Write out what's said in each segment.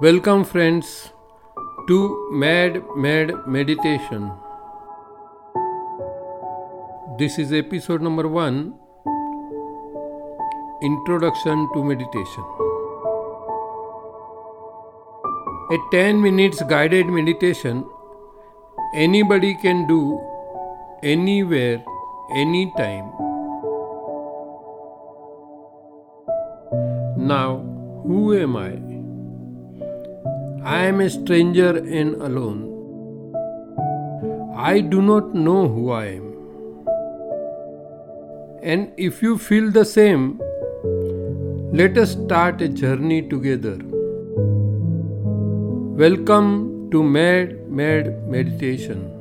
Welcome, friends, to Mad Mad Meditation. This is episode number one Introduction to Meditation. A 10 minutes guided meditation anybody can do anywhere, anytime. Now, who am I? I am a stranger and alone. I do not know who I am. And if you feel the same, let us start a journey together. Welcome to Mad Mad Meditation.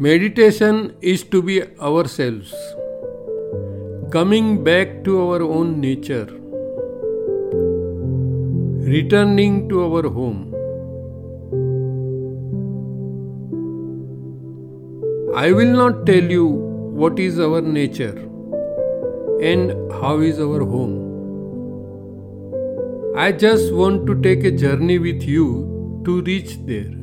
Meditation is to be ourselves, coming back to our own nature, returning to our home. I will not tell you what is our nature and how is our home. I just want to take a journey with you to reach there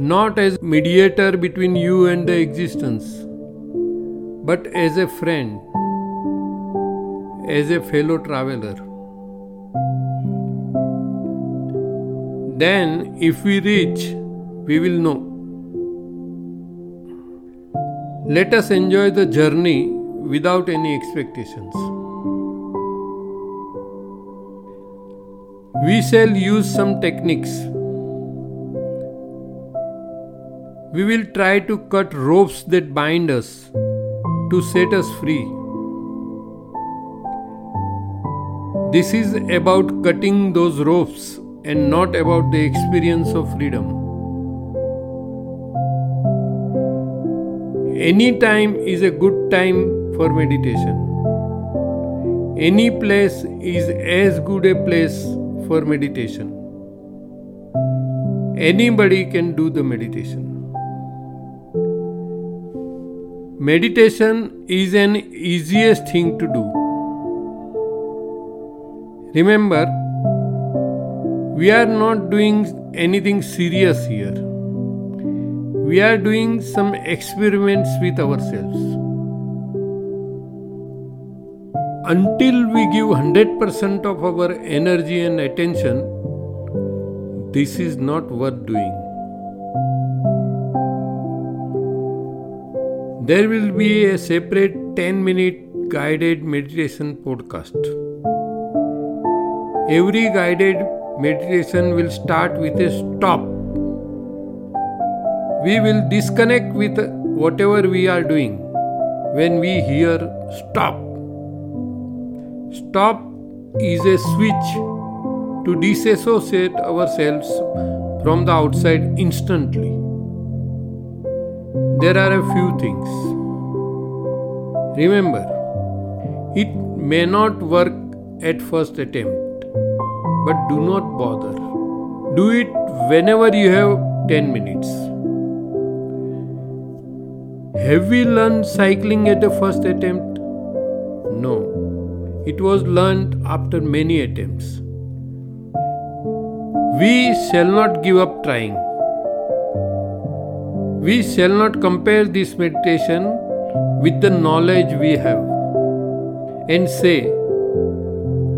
not as mediator between you and the existence, but as a friend, as a fellow traveler. Then, if we reach, we will know. Let us enjoy the journey without any expectations. We shall use some techniques we will try to cut ropes that bind us to set us free. This is about cutting those ropes and not about the experience of freedom. Any time is a good time for meditation. Any place is as good a place for meditation. Anybody can do the meditation. Meditation is an easiest thing to do. Remember, we are not doing anything serious here. We are doing some experiments with ourselves. Until we give 100% of our energy and attention, this is not worth doing. There will be a separate 10 minute guided meditation podcast. Every guided meditation will start with a stop. We will disconnect with whatever we are doing when we hear stop. Stop is a switch to disassociate ourselves from the outside instantly there are a few things. Remember, it may not work at first attempt, but do not bother. Do it whenever you have 10 minutes. Have we learned cycling at the first attempt? No. It was learned after many attempts. We shall not give up trying. We shall not compare this meditation with the knowledge we have and say,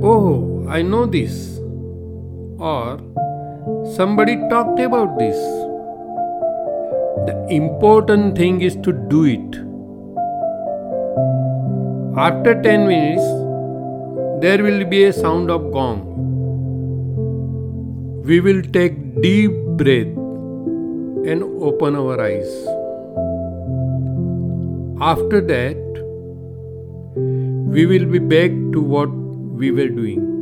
Oh, I know this, or somebody talked about this. The important thing is to do it. After 10 minutes, there will be a sound of gong. We will take deep breath and open our eyes. After that, we will be back to what we were doing.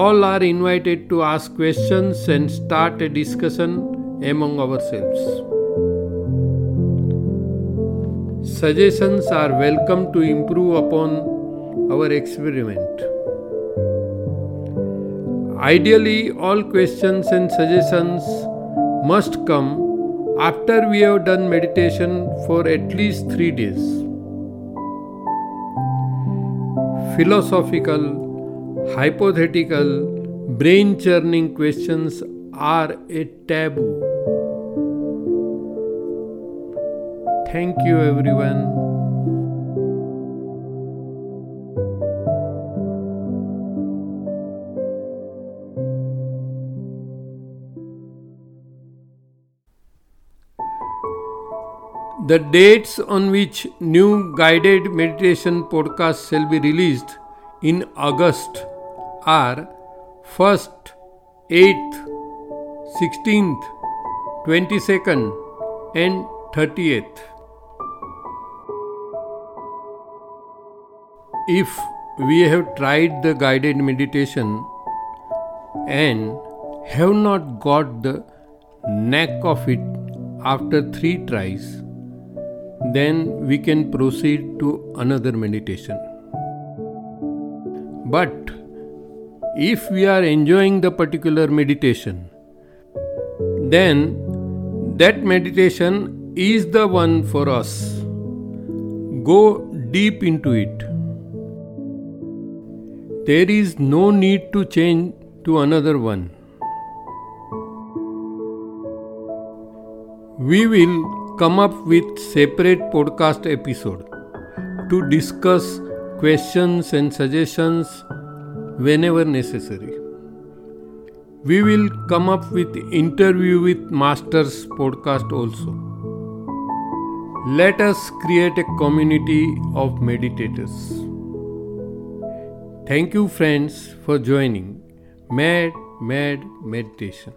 all are invited to ask questions and start a discussion among ourselves. Suggestions are welcome to improve upon our experiment. Ideally, all questions and suggestions must come after we have done meditation for at least three days. Philosophical, hypothetical, brain churning questions are a taboo. Thank you, everyone. The dates on which new guided meditation podcasts shall be released in August are 1st, 8th, 16th, 22nd, and 30th. If we have tried the guided meditation and have not got the knack of it after three tries, then we can proceed to another meditation. But if we are enjoying the particular meditation, then that meditation is the one for us. Go deep into it. There is no need to change to another one. We will come up with separate podcast episode to discuss questions and suggestions whenever necessary. We will come up with interview with masters podcast also. Let us create a community of meditators. Thank you friends for joining. Mad mad meditation